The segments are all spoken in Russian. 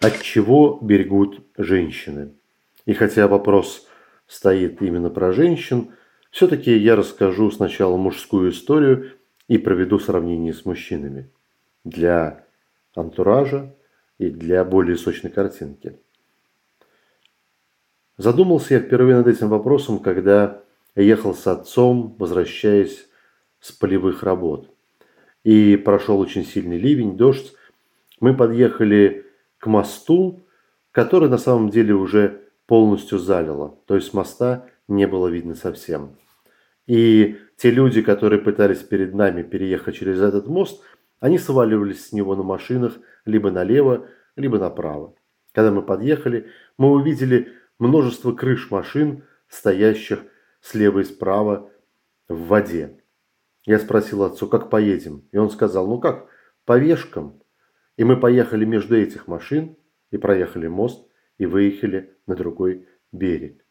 От чего берегут женщины? И хотя вопрос стоит именно про женщин, все-таки я расскажу сначала мужскую историю и проведу сравнение с мужчинами. Для антуража и для более сочной картинки. Задумался я впервые над этим вопросом, когда ехал с отцом, возвращаясь с полевых работ. И прошел очень сильный ливень, дождь. Мы подъехали к мосту, который на самом деле уже полностью залило. То есть моста не было видно совсем. И те люди, которые пытались перед нами переехать через этот мост, они сваливались с него на машинах либо налево, либо направо. Когда мы подъехали, мы увидели множество крыш машин, стоящих слева и справа в воде. Я спросил отцу, как поедем? И он сказал, ну как, по вешкам. И мы поехали между этих машин и проехали мост и выехали на другой берег.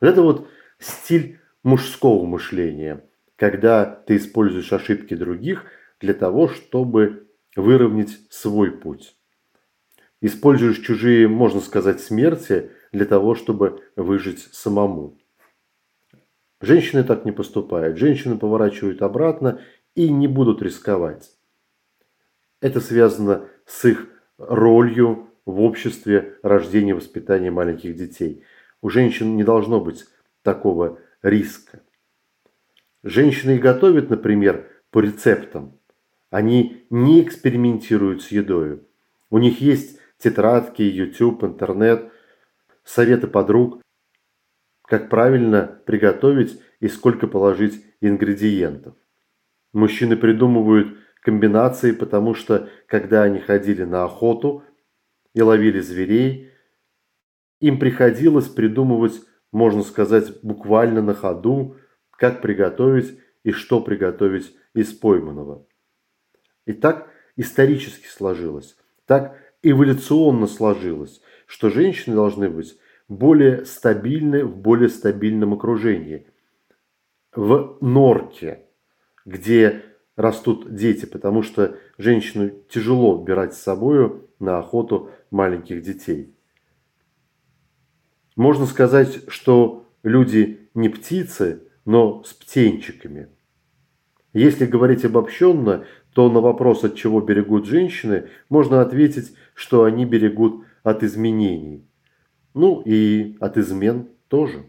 Вот это вот стиль мужского мышления, когда ты используешь ошибки других для того, чтобы выровнять свой путь. Используешь чужие, можно сказать, смерти для того, чтобы выжить самому. Женщины так не поступают. Женщины поворачивают обратно и не будут рисковать. Это связано с их ролью в обществе рождения и воспитания маленьких детей. У женщин не должно быть такого риска. Женщины и готовят, например, по рецептам. Они не экспериментируют с едой. У них есть тетрадки, YouTube, интернет, советы подруг, как правильно приготовить и сколько положить ингредиентов. Мужчины придумывают комбинации, потому что когда они ходили на охоту и ловили зверей, им приходилось придумывать, можно сказать, буквально на ходу, как приготовить и что приготовить из пойманного. И так исторически сложилось, так эволюционно сложилось, что женщины должны быть более стабильны в более стабильном окружении. В норке, где растут дети, потому что женщину тяжело убирать с собой на охоту маленьких детей. Можно сказать, что люди не птицы, но с птенчиками. Если говорить обобщенно, то на вопрос, от чего берегут женщины, можно ответить, что они берегут от изменений. Ну и от измен тоже.